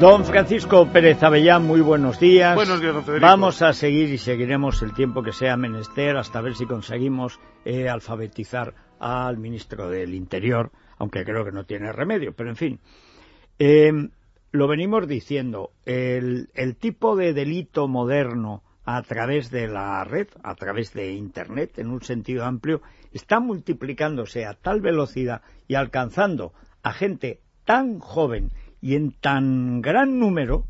Don Francisco Pérez Avellán, muy buenos días. Buenos días, don Federico. Vamos a seguir y seguiremos el tiempo que sea menester hasta ver si conseguimos eh, alfabetizar al ministro del Interior, aunque creo que no tiene remedio, pero en fin. Eh, lo venimos diciendo, el, el tipo de delito moderno a través de la red, a través de Internet, en un sentido amplio, está multiplicándose a tal velocidad y alcanzando a gente tan joven y en tan gran número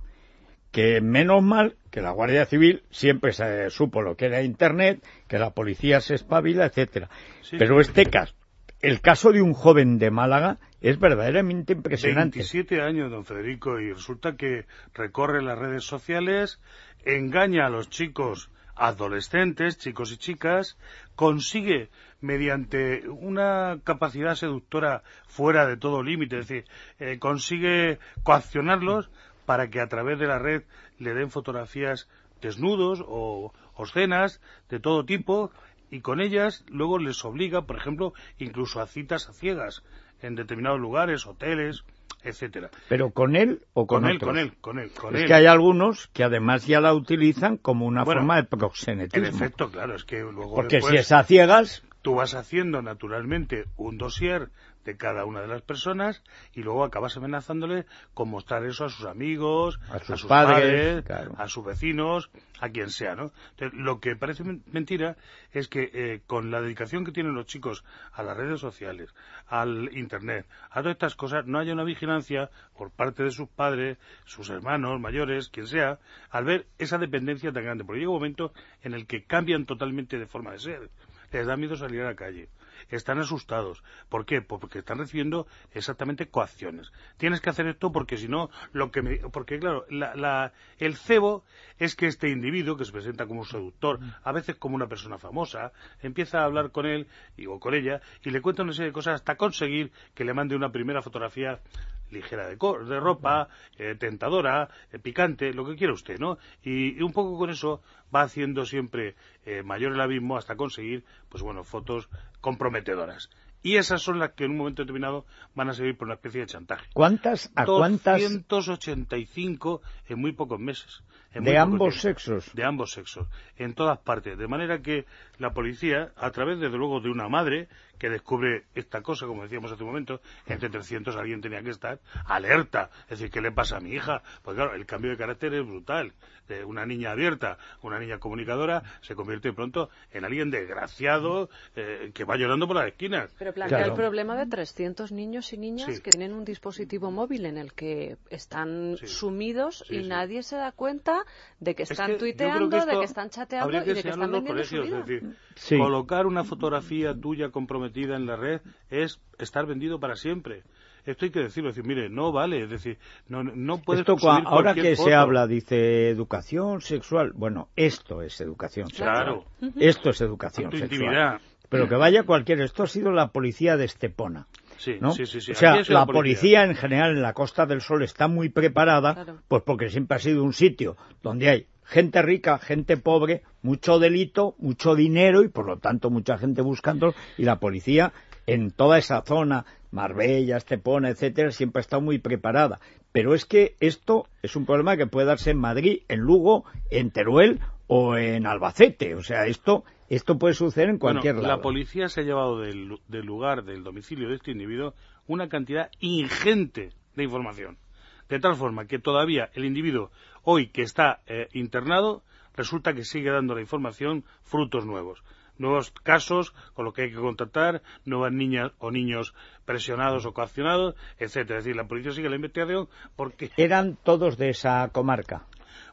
que menos mal que la Guardia Civil siempre se supo lo que era Internet, que la policía se espabila, etcétera. Sí. Pero este caso, el caso de un joven de Málaga es verdaderamente impresionante. 27 años, don Federico, y resulta que recorre las redes sociales, engaña a los chicos adolescentes, chicos y chicas, consigue mediante una capacidad seductora fuera de todo límite, es decir, eh, consigue coaccionarlos para que a través de la red le den fotografías desnudos o escenas de todo tipo y con ellas luego les obliga, por ejemplo, incluso a citas a ciegas en determinados lugares, hoteles, etcétera. Pero con él o con, Con él, otros? con él, con él, con es él. que hay algunos que además ya la utilizan como una Bueno, forma de En proxenetismo. efecto, claro, es que luego Porque después si es a ciegas, tú vas haciendo naturalmente un dossier de cada una de las personas y luego acabas amenazándole con mostrar eso a sus amigos, A sus padres, padres, claro. a sus vecinos, a quien sea, ¿no? Entonces, lo que parece men- mentira es que eh, con la dedicación que tienen los chicos a las redes sociales, al internet, a todas estas cosas, no haya una vigilancia por parte de sus padres, sus hermanos mayores, quien sea, al ver esa dependencia tan grande. Porque llega un momento en el que cambian totalmente de forma de ser. Les da miedo salir a la calle. Están asustados. ¿Por qué? Pues porque están recibiendo exactamente coacciones. Tienes que hacer esto porque si no, lo que me... Porque claro, la- la- el cebo es que este individuo, que se presenta como un seductor, a veces como una persona famosa, empieza a hablar con él y, o con ella y le cuenta una serie de cosas hasta conseguir que le mande una primera fotografía ligera de, de ropa, eh, tentadora, eh, picante, lo que quiera usted, ¿no? Y, y un poco con eso va haciendo siempre eh, mayor el abismo hasta conseguir, pues bueno, fotos comprometedoras. Y esas son las que en un momento determinado van a servir por una especie de chantaje. ¿cuántas a cuántas 285 en muy pocos meses. en de ambos sexos? De ambos sexos, en todas partes. De manera que la policía, a través, desde luego, de una madre que descubre esta cosa, como decíamos hace un momento, entre 300 alguien tenía que estar alerta. Es decir, ¿qué le pasa a mi hija? Pues claro, el cambio de carácter es brutal. De una niña abierta, una niña comunicadora, se convierte pronto en alguien desgraciado eh, que va llorando por las esquinas. Pero plantea Claro. el problema de 300 niños y niñas Sí. que tienen un dispositivo móvil en el que están Sí. sumidos Sí, y nadie se da cuenta de que Es están que tuiteando, que de que están chateando y de que están vendiendo su vida. es decir, Sí. colocar una fotografía tuya comprometida en la red es estar vendido para siempre. Esto hay que decirlo, es decir, mire, no vale, es decir, no, no puedes Esto, ahora que se habla, dice educación sexual. Bueno, esto es educación Claro. sexual. Esto es educación sexual. intimidad. Pero que vaya cualquier. Esto ha sido la policía de Estepona. Sí, ¿no? sí, sí, sí. O sea, la policía en general en la Costa del Sol está muy preparada, Claro. pues porque siempre ha sido un sitio donde hay gente rica, gente pobre, mucho delito, mucho dinero y por lo tanto mucha gente buscando y la policía en toda esa zona, Marbella, Estepona, etcétera, siempre ha estado muy preparada. Pero es que esto es un problema que puede darse en Madrid, en Lugo, en Teruel o en Albacete. O sea, esto esto puede suceder en cualquier Bueno, lado. La policía se ha llevado del, lu- del lugar, del domicilio de este individuo, una cantidad ingente de información. De tal forma que todavía el individuo, hoy que está eh, internado, resulta que sigue dando la información frutos nuevos. Nuevos casos con los que hay que contactar, nuevas niñas o niños presionados o coaccionados, etcétera. Es decir, la policía sigue la investigación porque Eran todos de esa comarca.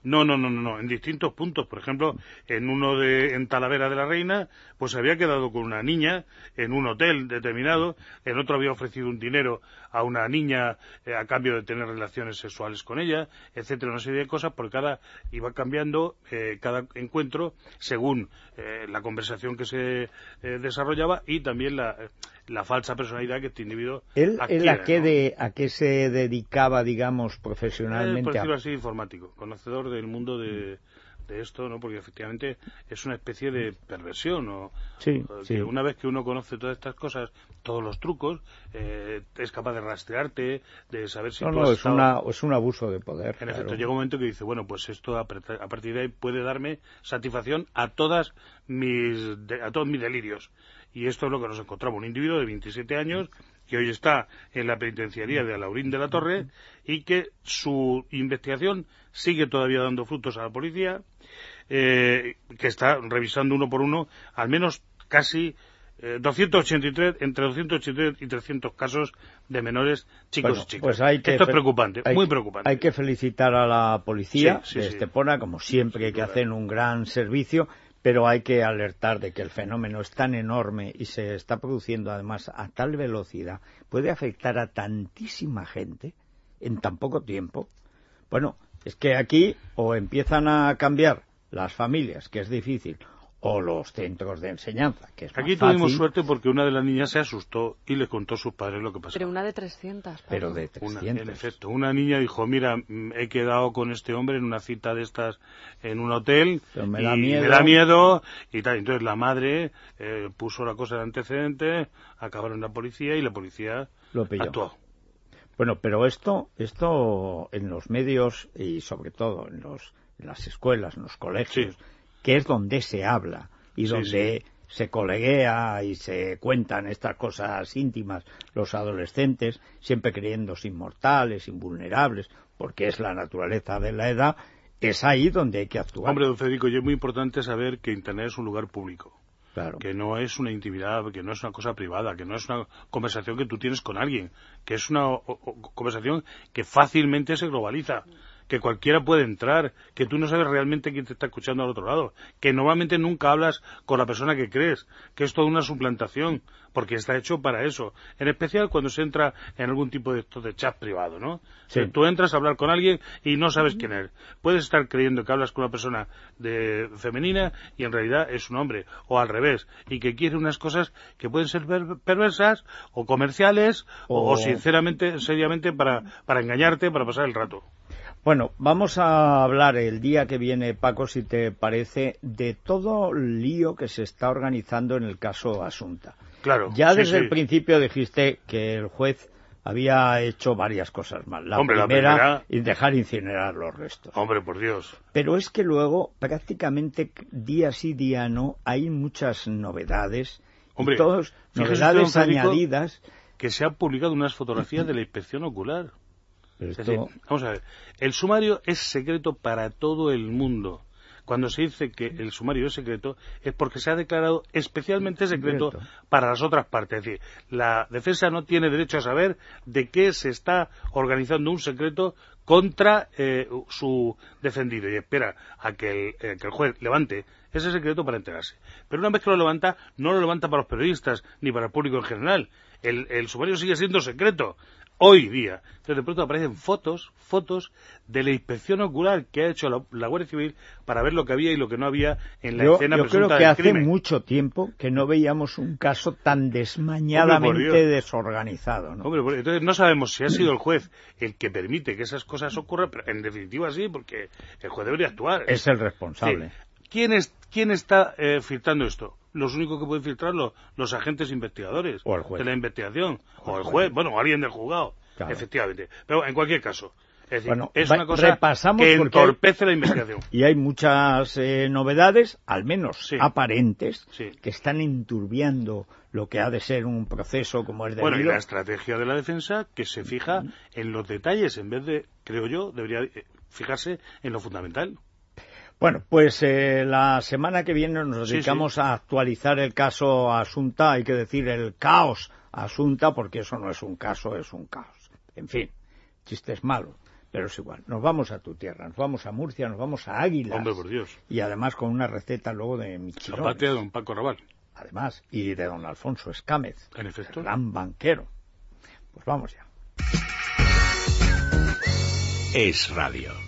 No, no, no, no, no, en distintos puntos. Por ejemplo, en uno de en Talavera de la Reina, pues se había quedado con una niña en un hotel determinado, en otro había ofrecido un dinero a una niña eh, a cambio de tener relaciones sexuales con ella, etcétera, una serie de cosas, porque cada iba cambiando eh, cada encuentro según eh, la conversación que se eh, desarrollaba y también la, la falsa personalidad que este individuo ¿Él, a, qué ¿no? de, a qué se dedicaba, digamos, Eh, profesionalmente? por decirlo así, informático, conocedor del mundo de, de esto, ¿no? Porque efectivamente es una especie de perversión, ¿no? Sí, que Una vez que uno conoce todas estas cosas, todos los trucos, eh, es capaz de rastrearte, de saber si no, tú no, has es, estado- una, es un abuso de poder. En claro. efecto, llega un momento que dice, bueno, pues esto a, partir de ahí puede darme satisfacción a todas mis de- a todos mis delirios. Y esto es lo que nos encontramos, un individuo de 27 años que hoy está en la penitenciaría de Alaurín de la Torre y que su investigación sigue todavía dando frutos a la policía, eh, que está revisando uno por uno al menos casi eh, 283, entre 283 y 300 casos de menores chicos Bueno, y chicas. pues hay que Esto es preocupante, hay- muy preocupante. Hay que felicitar a la policía Sí, sí, de sí. Estepona, como siempre, que hacen un gran servicio, pero hay que alertar de que el fenómeno es tan enorme y se está produciendo además a tal velocidad, puede afectar a tantísima gente en tan poco tiempo. Bueno, es que aquí o empiezan a cambiar las familias, que es difícil, o los centros de enseñanza, que es más Aquí tuvimos fácil, suerte porque una de las niñas se asustó y le contó a sus padres lo que pasó. Pero una de 300. Pablo. pero de Una, 300. en efecto, una niña dijo, mira, mm, he quedado con este hombre en una cita de estas en un hotel Pero me y da miedo". me da miedo y tal. Entonces la madre eh, puso la cosa de antecedente, acabaron en la policía y la policía Lo pilló. actuó. Bueno, pero esto, esto en los medios y sobre todo en, los, en las escuelas, en los colegios, Sí. Que es donde se habla y Sí, donde se coleguea y se cuentan estas cosas íntimas los adolescentes, siempre creyéndose inmortales, invulnerables, porque es la naturaleza de la edad, es ahí donde hay que actuar. Hombre, don Federico, y es muy importante saber que Internet es un lugar público. claro. que no es una intimidad, que no es una cosa privada, que no es una conversación que tú tienes con alguien, que es una o- o- conversación que fácilmente se globaliza, que cualquiera puede entrar, que tú no sabes realmente quién te está escuchando al otro lado, que normalmente nunca hablas con la persona que crees, que es toda una suplantación, porque está hecho para eso, en especial cuando se entra en algún tipo de, esto de chat privado, ¿no? Sí. Tú entras a hablar con alguien y no sabes quién es. Puedes estar creyendo que hablas con una persona de femenina y en realidad es un hombre, o al revés, y que quiere unas cosas que pueden ser per- perversas o comerciales o, O- o sinceramente, seriamente para, para engañarte, para pasar el rato. Bueno, vamos a hablar el día que viene, Paco, si te parece, de todo el lío que se está organizando en el caso Asunta. Claro. Ya sí, desde sí. el principio dijiste que el juez había hecho varias cosas mal. La, Hombre, la primera, primera- y dejar incinerar los restos. Hombre, por Dios. Pero es que luego, prácticamente día sí, día no, hay muchas novedades. Hombre, y novedades añadidas. Que se han publicado unas fotografías de la inspección ocular. Pero Es esto- decir, vamos a ver, el sumario es secreto para todo el mundo. Cuando se dice que el sumario es secreto, es porque se ha declarado especialmente secreto Secreto. para las otras partes. Es decir, la defensa no tiene derecho a saber de qué se está organizando un secreto contra eh, su defendido y espera a que el, eh, que el juez levante ese secreto para enterarse. Pero una vez que lo levanta, no lo levanta para los periodistas ni para el público en general. El, el sumario sigue siendo secreto hoy día. Entonces de pronto aparecen fotos, fotos de la inspección ocular que ha hecho la, la Guardia Civil para ver lo que había y lo que no había en la yo, escena yo creo que hace crimen. mucho tiempo que no veíamos un caso tan desmañadamente desorganizado. ¿no? Hombre, entonces no sabemos si ha sido el juez el que permite que esas cosas ocurran, pero en definitiva sí, porque el juez debería actuar. Es el responsable. Sí. ¿Quién, es, quién está eh, filtrando esto? Los únicos que pueden filtrarlo, los agentes investigadores O el juez. de la investigación, O o el juez. bueno, o alguien del juzgado, Claro. efectivamente. Pero en cualquier caso, es, decir, Bueno, es una cosa repasamos que hay- entorpece la investigación. Y hay muchas eh, novedades, al menos Sí. aparentes, Sí. que están enturbiando lo que ha de ser un proceso como es Bueno, y la estrategia de la defensa que se fija en los detalles en vez de, creo yo, debería eh, fijarse en lo fundamental. Bueno, pues eh, la semana que viene nos Sí, dedicamos a actualizar el caso Asunta, hay que decir el caos Asunta, porque eso no es un caso, es un caos. En fin, chiste es malo, pero es igual. Nos vamos a tu tierra, nos vamos a Murcia, nos vamos a Águilas. Hombre, por Dios. Y además con una receta luego de. Zapate a don Paco Raval. Además, y de don Alfonso Escámez. En efecto. Gran banquero. Pues vamos ya. Es Radio.